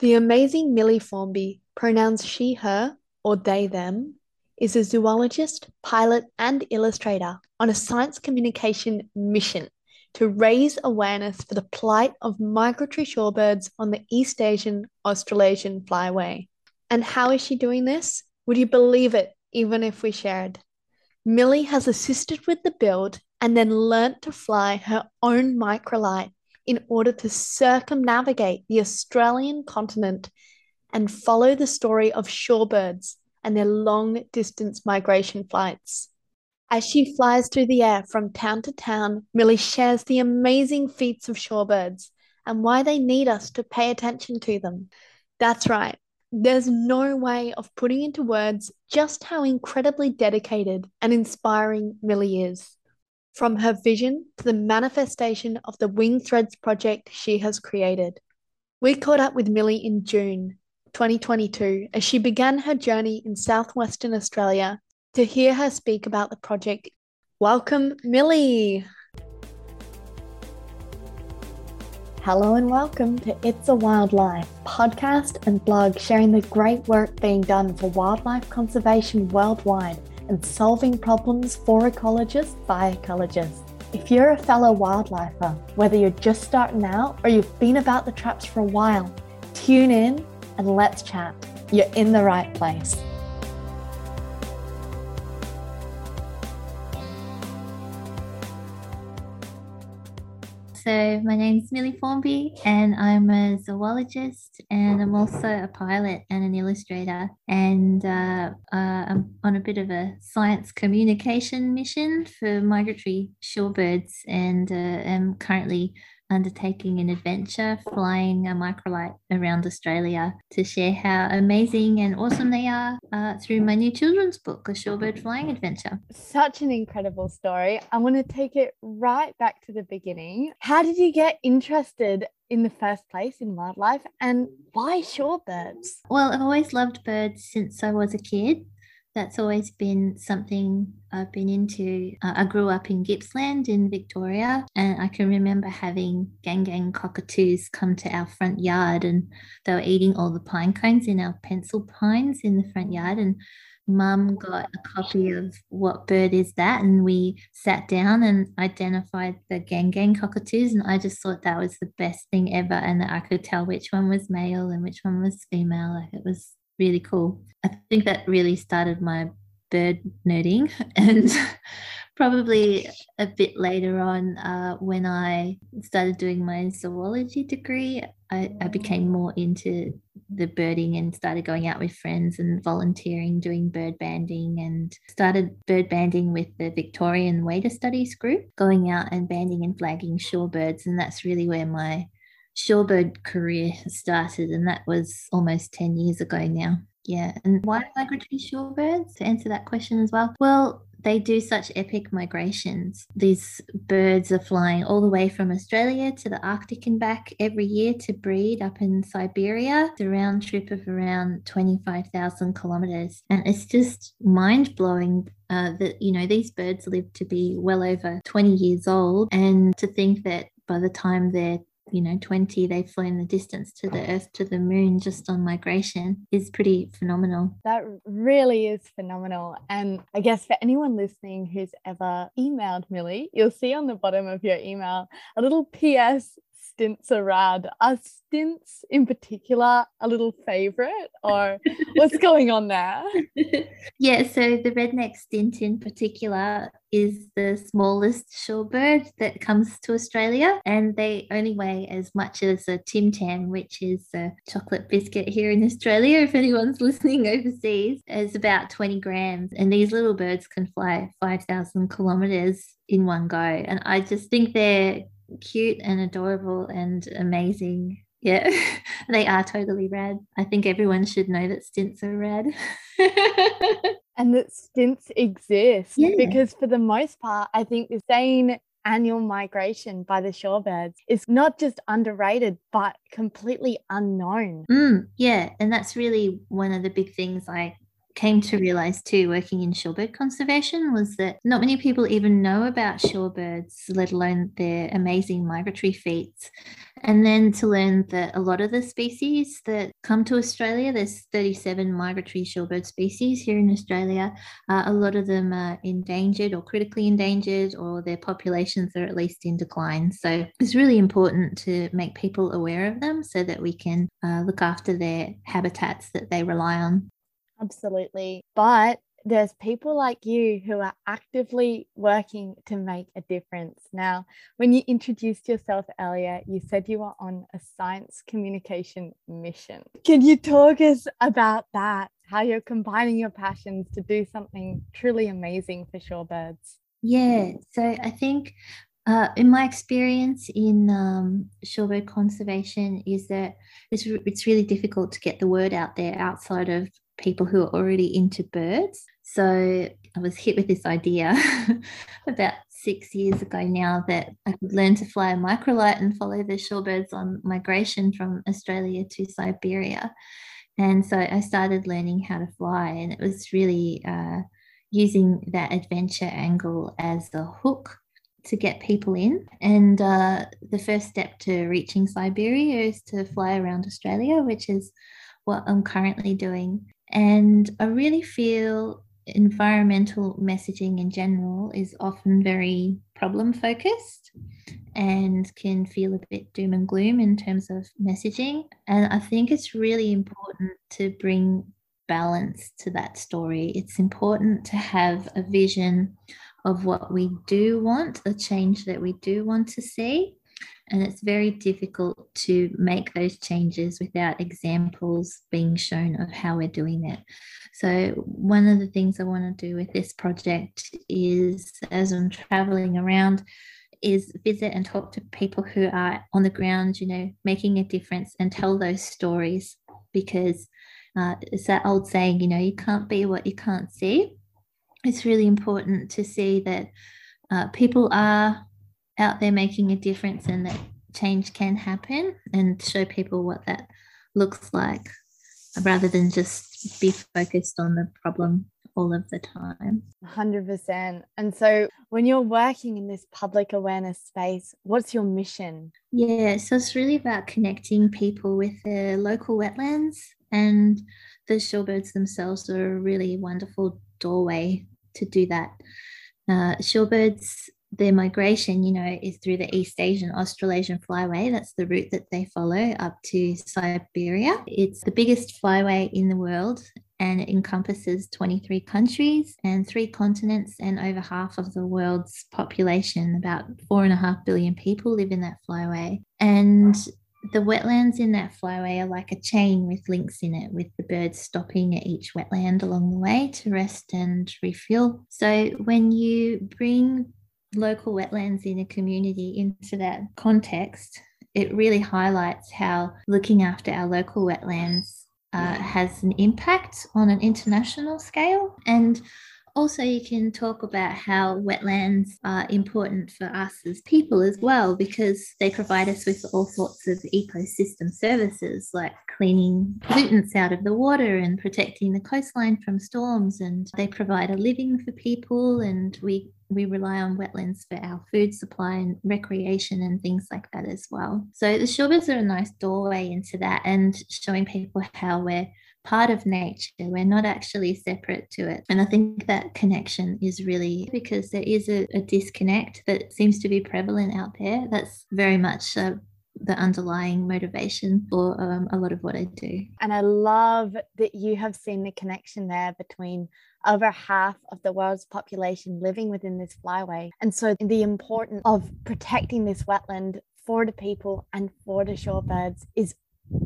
The amazing Milly Formby, pronouns she, her, or they, them, is a zoologist, pilot, and illustrator on a science communication mission to raise awareness for the plight of migratory shorebirds on the East Asian Australasian flyway. And how is she doing this? Would you believe it, even if we shared? Milly has assisted with the build and then learnt to fly her own microlight in order to circumnavigate the Australian continent and follow the story of shorebirds and their long distance migration flights. As she flies through the air from town to town, Milly shares the amazing feats of shorebirds and why they need us to pay attention to them. That's right, there's no way of putting into words just how incredibly dedicated and inspiring Milly is. From her vision to the manifestation of the Wing Threads project she has created. We caught up with Milly in June 2022 as she began her journey in southwestern Australia to hear her speak about the project. Welcome, Milly. Hello and welcome to It's a Wildlife podcast and blog sharing the great work being done for wildlife conservation worldwide and solving problems for ecologists by ecologists. If you're a fellow wildlifer, whether you're just starting out or you've been about the traps for a while, tune in and let's chat. You're in the right place. So, my name is Milly Formby, and I'm a zoologist, and I'm also a pilot and an illustrator. And uh, uh, I'm on a bit of a science communication mission for migratory shorebirds, and uh, am currently undertaking an adventure flying a microlight around Australia to share how amazing and awesome they are uh, through my new children's book, A Shorebird Flying Adventure. Such an incredible story. I want to take it right back to the beginning. How did you get interested in the first place in wildlife and why shorebirds? Well, I've always loved birds since I was a kid that's always been something I've been into. Uh, I grew up in Gippsland in Victoria, and I can remember having gang gang cockatoos come to our front yard, and they were eating all the pine cones in our pencil pines in the front yard. And mum got a copy of what bird is that and we sat down and identified the gang gang cockatoos and i just thought that was the best thing ever and that i could tell which one was male and which one was female like it was really cool. I think that really started my bird nerding and probably a bit later on uh, when I started doing my zoology degree, I, I, became more into the birding and started going out with friends and volunteering, doing bird banding, and started bird banding with the Victorian Wader Studies group, going out and banding and flagging shorebirds. And that's really where my shorebird career started, and that was almost 10 years ago now. Yeah. And why migratory shorebirds? To answer that question as well. Well, they do such epic migrations. These birds are flying all the way from Australia to the Arctic and back every year to breed up in Siberia. It's a round trip of around 25,000 kilometers. And it's just mind blowing uh, that, you know, these birds live to be well over 20 years old. And to think that by the time they're you know 20 they've flown the distance to the earth to the moon just on migration is pretty phenomenal. That really is phenomenal. And i guess for anyone listening who's ever emailed millie you'll see on the bottom of your email a little ps stints are rad. Are stints in particular a little favorite or what's going on there? yeah, so the red-necked stint in particular is the smallest shorebird that comes to Australia, and they only weigh as much as a Tim Tam, which is a chocolate biscuit here in Australia. If anyone's listening overseas, it's about 20 grams, and these little birds can fly 5,000 kilometers in one go. And I just think they're cute and adorable and amazing. Yeah, they are totally rad. I think everyone should know that stints are rad. and that stints exist yeah. because, for the most part, I think the same annual migration by the shorebirds is not just underrated but completely unknown. Mm, yeah, and that's really one of the big things I came to realize too, working in shorebird conservation, was that not many people even know about shorebirds, let alone their amazing migratory feats. And then to learn that a lot of the species that come to Australia, there's 37 migratory shorebird species here in Australia. Uh, a lot of them are endangered or critically endangered, or their populations are at least in decline. So it's really important to make people aware of them so that we can uh, look after their habitats that they rely on. Absolutely. But there's people like you who are actively working to make a difference. Now, when you introduced yourself earlier, you said you were on a science communication mission. Can you talk us about that? How you're combining your passions to do something truly amazing for shorebirds? Yeah, so I think uh, in my experience in um, shorebird conservation is that it's, it's really difficult to get the word out there outside of people who are already into birds. So I was hit with this idea about six years ago now that I could learn to fly a microlight and follow the shorebirds on migration from Australia to Siberia. And so I started learning how to fly, and it was really uh, using that adventure angle as the hook to get people in. And uh, the first step to reaching Siberia is to fly around Australia, which is what I'm currently doing. And I really feel environmental messaging in general is often very problem focused and can feel a bit doom and gloom in terms of messaging. And I think it's really important to bring balance to that story. It's important to have a vision of what we do want, the change that we do want to see, and it's very difficult to make those changes without examples being shown of how we're doing it. So, one of the things I want to do with this project is as I'm traveling around, is visit and talk to people who are on the ground, you know, making a difference and tell those stories because uh, it's that old saying, you know, you can't be what you can't see. It's really important to see that uh, people are out there making a difference and that change can happen and show people what that looks like rather than just be focused on the problem all of the time. 100%. And so when you're working in this public awareness space, what's your mission? Yeah, so it's really about connecting people with the local wetlands and the shorebirds themselves are a really wonderful doorway to do that. Uh, shorebirds their migration, you know, is through the East Asian Australasian Flyway. That's the route that they follow up to Siberia. It's the biggest flyway in the world and it encompasses 23 countries and three continents, and over half of the world's population, about four and a half billion people, live in that flyway. And the wetlands in that flyway are like a chain with links in it, with the birds stopping at each wetland along the way to rest and refuel. So when you bring local wetlands in a community into that context, it really highlights how looking after our local wetlands uh, has an impact on an international scale. And also, you can talk about how wetlands are important for us as people as well, because they provide us with all sorts of ecosystem services like cleaning pollutants out of the water and protecting the coastline from storms. And they provide a living for people, and we we rely on wetlands for our food supply and recreation and things like that as well. So the shorebirds are a nice doorway into that and showing people how we're part of nature. We're not actually separate to it. And I think that connection is really because there is a, a disconnect that seems to be prevalent out there. That's very much uh, the underlying motivation for um, a lot of what I do. And I love that you have seen the connection there between over half of the world's population living within this flyway. And so the importance of protecting this wetland for the people and for the shorebirds is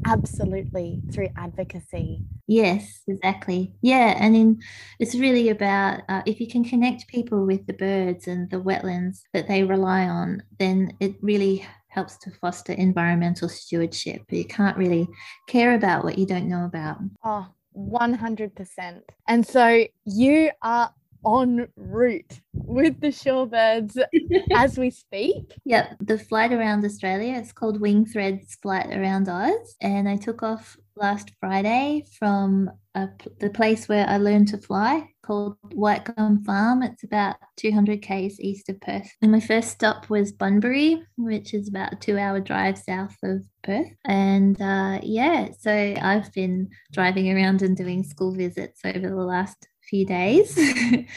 absolutely through advocacy. Yes exactly. Yeah and in it's really about uh, if you can connect people with the birds and the wetlands that they rely on then it really helps to foster environmental stewardship. You can't really care about what you don't know about. Oh 100% and so you are en route with the shorebirds as we speak. Yep, the flight around Australia. It's called Wing Threads Flight Around Oz. And I took off last Friday from a, the place where I learned to fly called White Gum Farm. It's about 200 k's east of Perth. And my first stop was Bunbury, which is about a two hour drive south of Perth. And uh, yeah, so I've been driving around and doing school visits over the last few days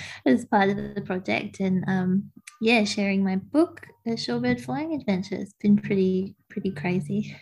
as part of the project. And um, yeah, sharing my book, A Shorebird Flying Adventure. It's been pretty, pretty crazy.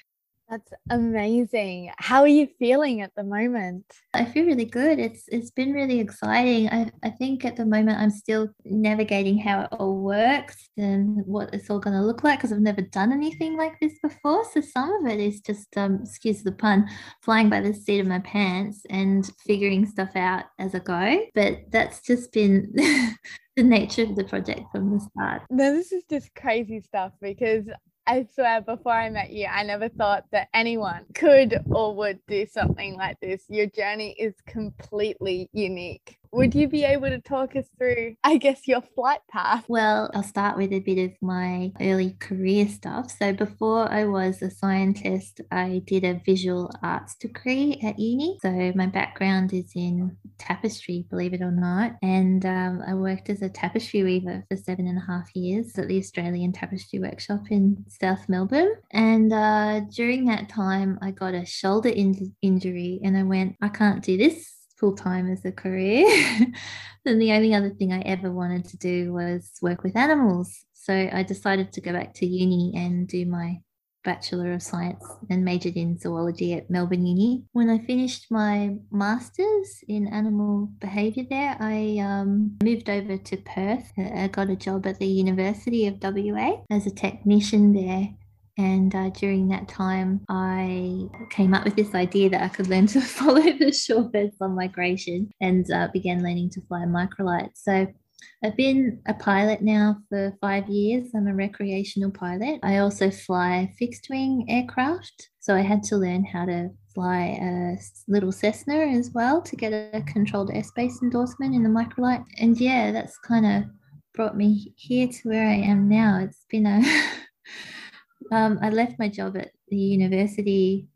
That's amazing. How are you feeling at the moment? I feel really good. It's it's been really exciting. I, I think at the moment I'm still navigating how it all works and what it's all going to look like because I've never done anything like this before. So some of it is just um excuse the pun, flying by the seat of my pants and figuring stuff out as I go. But that's just been the nature of the project from the start. No, this is just crazy stuff because I swear, before I met you, I never thought that anyone could or would do something like this. Your journey is completely unique would you be able to talk us through, I guess, your flight path? Well, I'll start with a bit of my early career stuff. So, before I was a scientist, I did a visual arts degree at uni. So, my background is in tapestry, believe it or not. And um, I worked as a tapestry weaver for seven and a half years at the Australian Tapestry Workshop in South Melbourne. And uh, during that time, I got a shoulder in- injury and I went, I can't do this full time as a career, then the only other thing I ever wanted to do was work with animals. So I decided to go back to uni and do my Bachelor of Science and majored in zoology at Melbourne Uni. When I finished my master's in animal behaviour there, I um, moved over to Perth. I got a job at the University of WA as a technician there and uh, during that time, I came up with this idea that I could learn to follow the shorebirds on migration and uh, began learning to fly microlights. So I've been a pilot now for five years. I'm a recreational pilot. I also fly fixed wing aircraft. So I had to learn how to fly a little Cessna as well to get a controlled airspace endorsement in the microlight. And yeah, that's kind of brought me here to where I am now. It's been a Um, I left my job at the university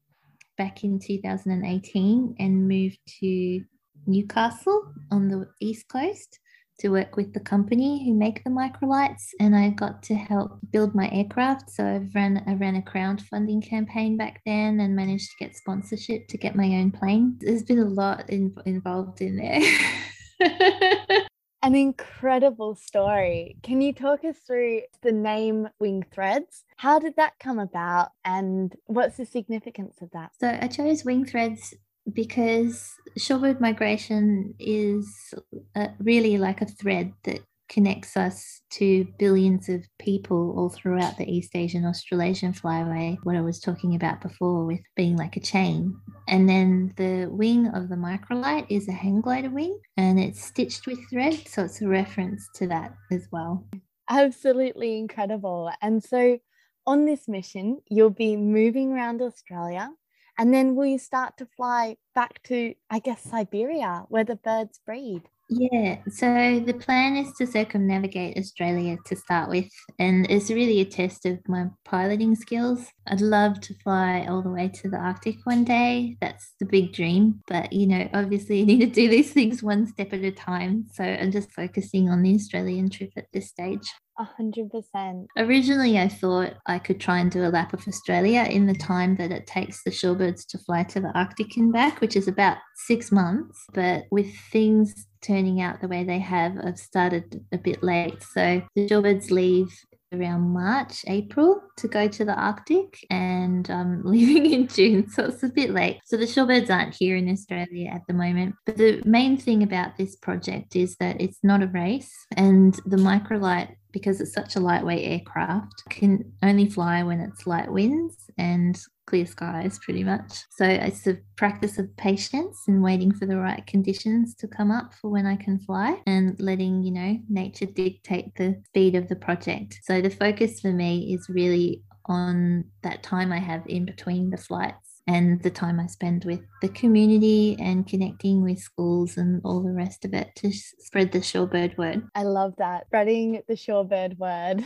back in 2018 and moved to Newcastle on the East Coast to work with the company who make the microlights and I got to help build my aircraft. So I've I ran a crowdfunding campaign back then and managed to get sponsorship to get my own plane. There's been a lot in, involved in there. An incredible story. Can you talk us through the name Wing Threads? How did that come about and what's the significance of that? So I chose Wing Threads because shorebird migration is uh, really like a thread that connects us to billions of people all throughout the East Asian Australasian flyway, what I was talking about before with being like a chain. And then the wing of the microlight is a hang glider wing and it's stitched with thread. So it's a reference to that as well. Absolutely incredible. And so on this mission, you'll be moving around Australia and then will you start to fly back to, I guess, Siberia where the birds breed? Yeah, so the plan is to circumnavigate Australia to start with, and it's really a test of my piloting skills. I'd love to fly all the way to the Arctic one day. That's the big dream, but you know, obviously, you need to do these things one step at a time. So I'm just focusing on the Australian trip at this stage. A hundred percent. Originally, I thought I could try and do a lap of Australia in the time that it takes the shorebirds to fly to the Arctic and back, which is about six months. But with things turning out the way they have, I've started a bit late. So the shorebirds leave around March, April to go to the Arctic, and I'm leaving in June, so it's a bit late. So the shorebirds aren't here in Australia at the moment. But the main thing about this project is that it's not a race, and the microlight because it's such a lightweight aircraft can only fly when it's light winds and clear skies pretty much. So it's a practice of patience and waiting for the right conditions to come up for when i can fly and letting you know nature dictate the speed of the project. So the focus for me is really on that time i have in between the flights and the time I spend with the community and connecting with schools and all the rest of it to spread the shorebird word. I love that, spreading the shorebird word.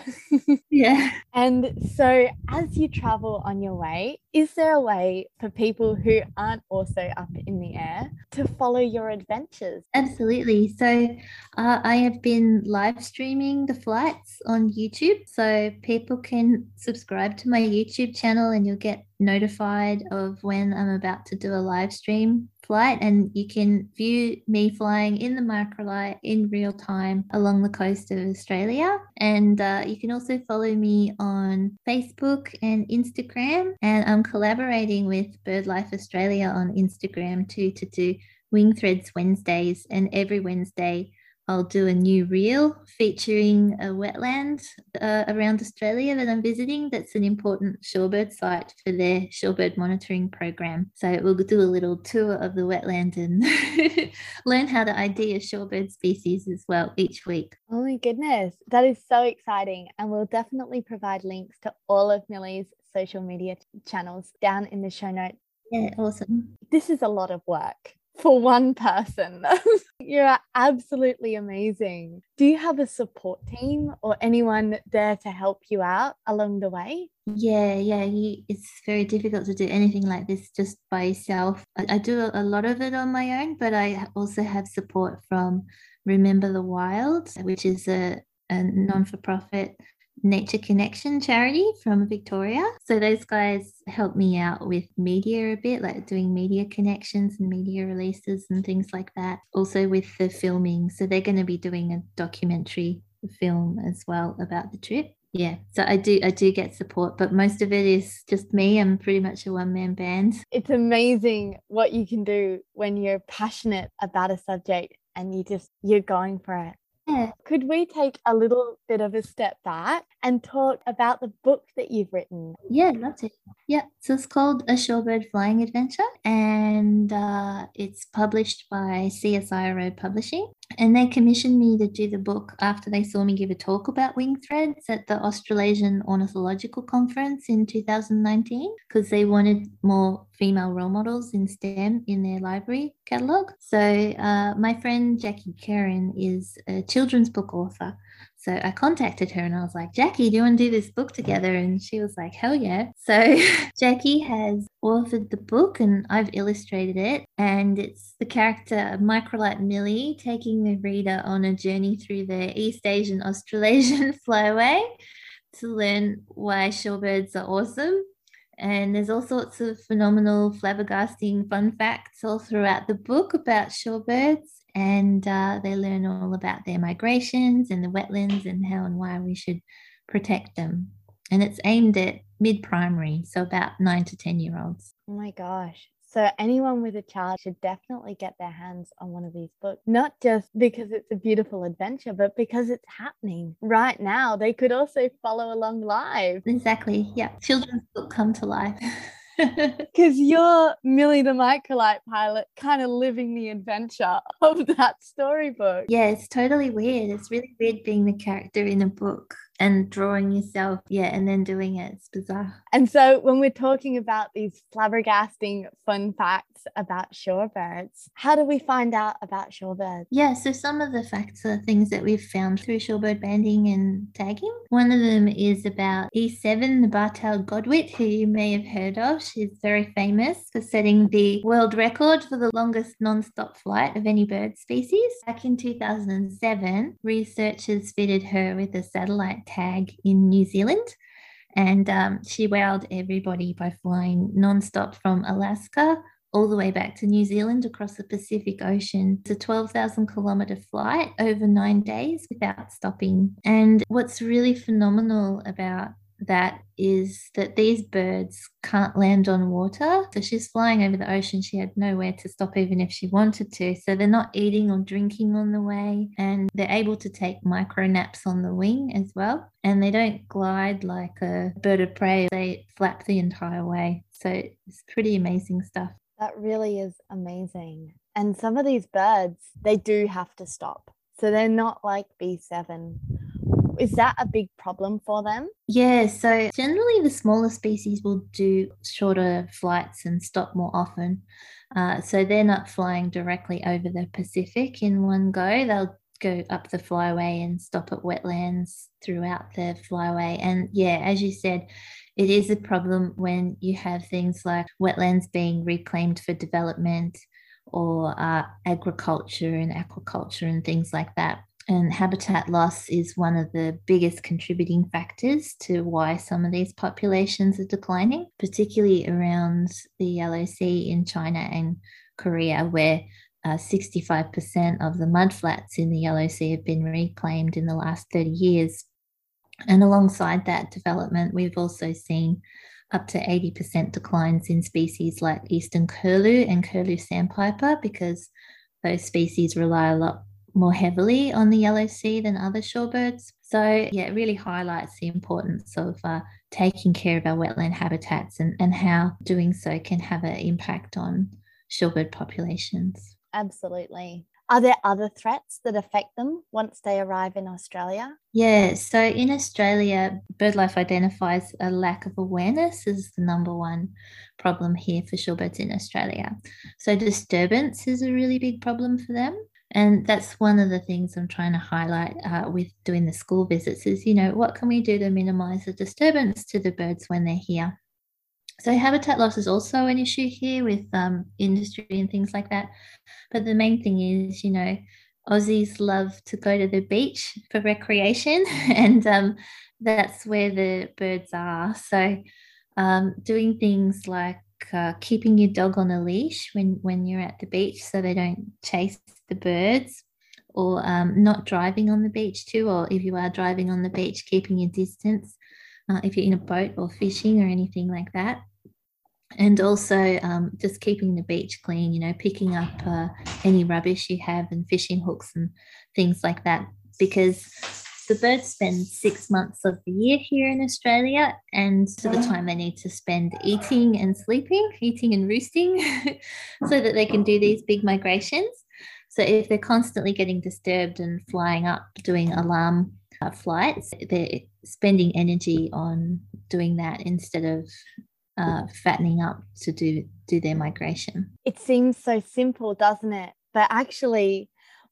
yeah. And so, as you travel on your way, is there a way for people who aren't also up in the air to follow your adventures? Absolutely. So, uh, I have been live streaming the flights on YouTube. So, people can subscribe to my YouTube channel and you'll get notified of when I'm about to do a live stream flight and you can view me flying in the microlight in real time along the coast of Australia. And uh, you can also follow me on Facebook and Instagram. And I'm collaborating with BirdLife Australia on Instagram too to do Wing Threads Wednesdays. And every Wednesday, I'll do a new reel featuring a wetland uh, around Australia that I'm visiting. That's an important shorebird site for their shorebird monitoring program. So we'll do a little tour of the wetland and learn how to ID a shorebird species as well each week. Oh my goodness, that is so exciting. And we'll definitely provide links to all of Milly's social media channels down in the show notes. Yeah, awesome. This is a lot of work for one person. You're absolutely amazing. Do you have a support team or anyone there to help you out along the way? Yeah, yeah, you, it's very difficult to do anything like this just by yourself. I, I do a lot of it on my own, but I also have support from Remember the Wild, which is a, a non for profit Nature Connection charity from Victoria. So those guys help me out with media a bit, like doing media connections and media releases and things like that. Also with the filming. So they're going to be doing a documentary film as well about the trip. Yeah, so I do I do get support, but most of it is just me. I'm pretty much a one man band. It's amazing what you can do when you're passionate about a subject and you just you're going for it. Yeah. Could we take a little bit of a step back and talk about the book that you've written? Yeah, love to. Yeah, so it's called A Shorebird Flying Adventure and uh, it's published by CSIRO Publishing. And they commissioned me to do the book after they saw me give a talk about wing threads at the Australasian Ornithological Conference in 2019 because they wanted more female role models in STEM in their library catalogue. So, uh, my friend Jackie Kerin is a children's book author. So I contacted her and I was like, Jackie, do you want to do this book together? And she was like, hell yeah. So Jackie has authored the book and I've illustrated it. And it's the character Microlight Milly taking the reader on a journey through the East Asian Australasian flyway to learn why shorebirds are awesome. And there's all sorts of phenomenal, flabbergasting fun facts all throughout the book about shorebirds and uh, they learn all about their migrations and the wetlands and how and why we should protect them. And it's aimed at mid primary, so about nine to 10 year olds. Oh my gosh. So, anyone with a child should definitely get their hands on one of these books, not just because it's a beautiful adventure, but because it's happening right now. They could also follow along live. Exactly. Yeah. Children's book come to life. Because you're Milly the Microlight pilot, kind of living the adventure of that storybook. Yeah, it's totally weird. It's really weird being the character in a book and drawing yourself, yeah, and then doing it. It's bizarre. And so when we're talking about these flabbergasting fun facts about shorebirds, how do we find out about shorebirds? Yeah, so some of the facts are things that we've found through shorebird banding and tagging. One of them is about E7, the bar-tailed godwit, who you may have heard of. She's very famous for setting the world record for the longest non-stop flight of any bird species. Back in 2007, researchers fitted her with a satellite tag in New Zealand. And um, she wowed everybody by flying nonstop from Alaska all the way back to New Zealand across the Pacific Ocean. It's a 12,000 kilometer flight over nine days without stopping. And what's really phenomenal about that is that these birds can't land on water. So she's flying over the ocean. She had nowhere to stop, even if she wanted to. So they're not eating or drinking on the way. And they're able to take micro naps on the wing as well. And they don't glide like a bird of prey, they flap the entire way. So it's pretty amazing stuff. That really is amazing. And some of these birds, they do have to stop. So they're not like E7 Is that a big problem for them? Yeah, so generally the smaller species will do shorter flights and stop more often. Uh, so they're not flying directly over the Pacific in one go. They'll go up the flyway and stop at wetlands throughout the flyway. And yeah, as you said, it is a problem when you have things like wetlands being reclaimed for development or uh, agriculture and aquaculture and things like that. And habitat loss is one of the biggest contributing factors to why some of these populations are declining, particularly around the Yellow Sea in China and Korea, where uh, 65% of the mudflats in the Yellow Sea have been reclaimed in the last 30 years. And alongside that development, we've also seen up to 80% declines in species like eastern curlew and curlew sandpiper because those species rely a lot more heavily on the yellow sea than other shorebirds. So, yeah, it really highlights the importance of uh, taking care of our wetland habitats and, and how doing so can have an impact on shorebird populations. Absolutely. Are there other threats that affect them once they arrive in Australia? Yeah, so in Australia, BirdLife identifies a lack of awareness as the number one problem here for shorebirds in Australia. So disturbance is a really big problem for them. And that's one of the things I'm trying to highlight uh, with doing the school visits is, you know, what can we do to minimize the disturbance to the birds when they're here? So habitat loss is also an issue here with um, industry and things like that. But the main thing is, you know, Aussies love to go to the beach for recreation, and um, that's where the birds are. So um, doing things like uh, keeping your dog on a leash when when you're at the beach, so they don't chase the birds, or um, not driving on the beach too, or if you are driving on the beach, keeping your distance. Uh, if you're in a boat or fishing or anything like that and also um, just keeping the beach clean, you know, picking up uh, any rubbish you have and fishing hooks and things like that. Because the birds spend six months of the year here in Australia, and to the time they need to spend eating and sleeping, eating and roosting, so that they can do these big migrations. So if they're constantly getting disturbed and flying up, doing alarm uh, flights, they're spending energy on doing that instead of uh, fattening up to do do their migration. It seems so simple, doesn't it? But actually,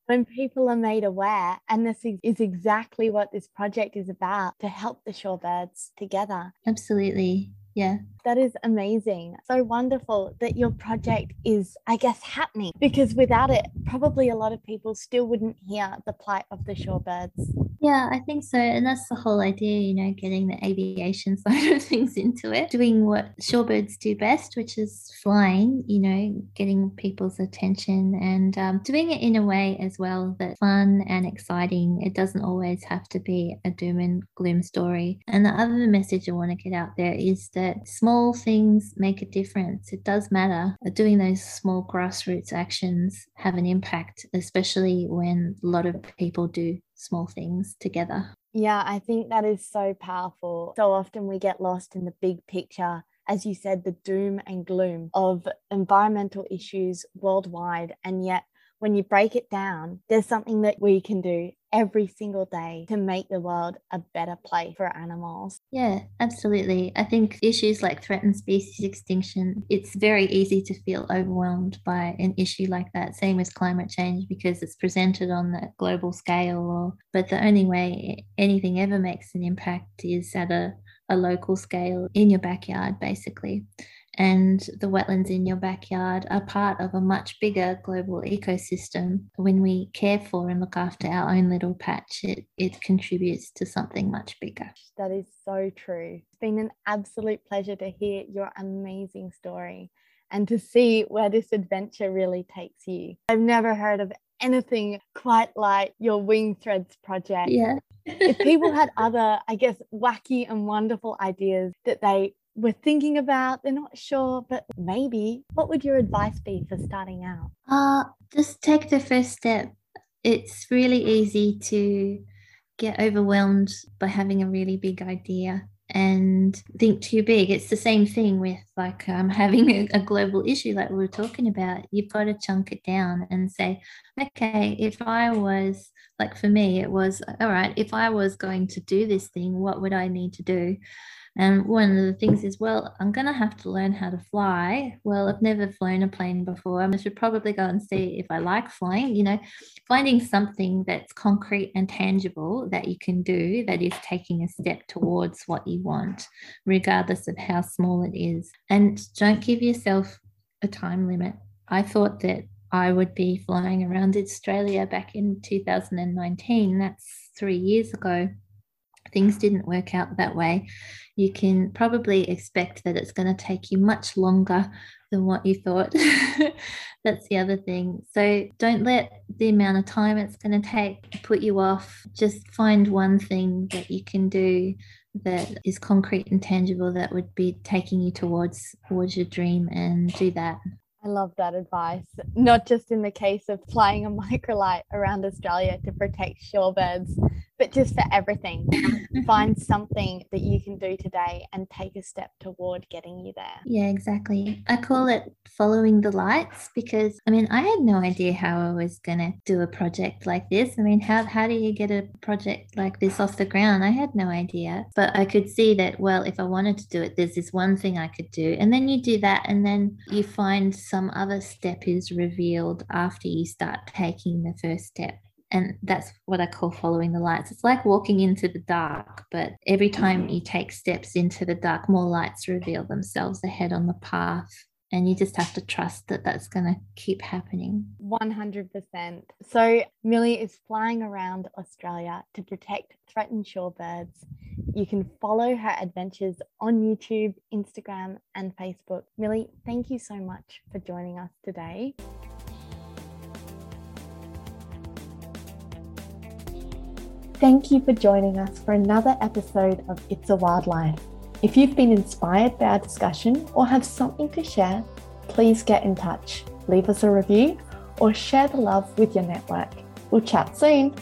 when people are made aware, and this is exactly what this project is about to help the shorebirds together. Absolutely. Yeah. That is amazing. So wonderful that your project is, I guess, happening because without it, probably a lot of people still wouldn't hear the plight of the shorebirds. Yeah, I think so. And that's the whole idea, you know, getting the aviation side of things into it, doing what shorebirds do best, which is flying, you know, getting people's attention and um, doing it in a way as well that's fun and exciting. It doesn't always have to be a doom and gloom story. And the other message I want to get out there is that small things make a difference. It does matter. Doing those small grassroots actions have an impact, especially when a lot of people do small things together. Yeah, I think that is so powerful. So often we get lost in the big picture as you said, the doom and gloom of environmental issues worldwide. And yet, when you break it down, there's something that we can do every single day to make the world a better place for animals. Yeah, absolutely. I think issues like threatened species extinction, it's very easy to feel overwhelmed by an issue like that. Same as climate change because it's presented on the global scale or but the only way anything ever makes an impact is at a, a local scale in your backyard basically and the wetlands in your backyard are part of a much bigger global ecosystem. When we care for and look after our own little patch, it, it contributes to something much bigger. That is so true. It's been an absolute pleasure to hear your amazing story and to see where this adventure really takes you. I've never heard of anything quite like your Wing Threads project. Yeah. if people had other, I guess, wacky and wonderful ideas that they were thinking about, they're not sure, but maybe, what would your advice be for starting out? Uh, just take the first step. It's really easy to get overwhelmed by having a really big idea and think too big. It's the same thing with like um, having a, a, global issue, like we were talking about. You've got to chunk it down and say, okay, if I was like for me, it was all right. If I was going to do this thing, what would I need to do? And one of the things is, well, I'm going to have to learn how to fly. Well, I've never flown a plane before. I should probably go and see if I like flying. You know, finding something that's concrete and tangible that you can do that is taking a step towards what you want, regardless of how small it is. And don't give yourself a time limit. I thought that I would be flying around Australia back in 2019. That's three years ago things didn't work out that way, you can probably expect that it's going to take you much longer than what you thought. That's the other thing. So don't let the amount of time it's going to take put you off. Just find one thing that you can do that is concrete and tangible that would be taking you towards towards your dream and do that. I love that advice. Not just in the case of flying a microlight around Australia to protect shorebirds, but just for everything. Find something that you can do today and take a step toward getting you there. Yeah, exactly. I call it following the lights because I mean, I had no idea how I was going to do a project like this. I mean, how, how do you get a project like this off the ground? I had no idea. But I could see that, well, if I wanted to do it, there's this one thing I could do. And then you do that, and then you find some other step is revealed after you start taking the first step and that's what I call following the lights. It's like walking into the dark, but every time mm-hmm. you take steps into the dark, more lights reveal themselves ahead on the path. And you just have to trust that that's going to keep happening. 100%. So, Milly is flying around Australia to protect threatened shorebirds. You can follow her adventures on YouTube, Instagram, and Facebook. Milly, thank you so much for joining us today. Thank you for joining us for another episode of It's a Wildlife. If you've been inspired by our discussion or have something to share, please get in touch, leave us a review, or share the love with your network. We'll chat soon.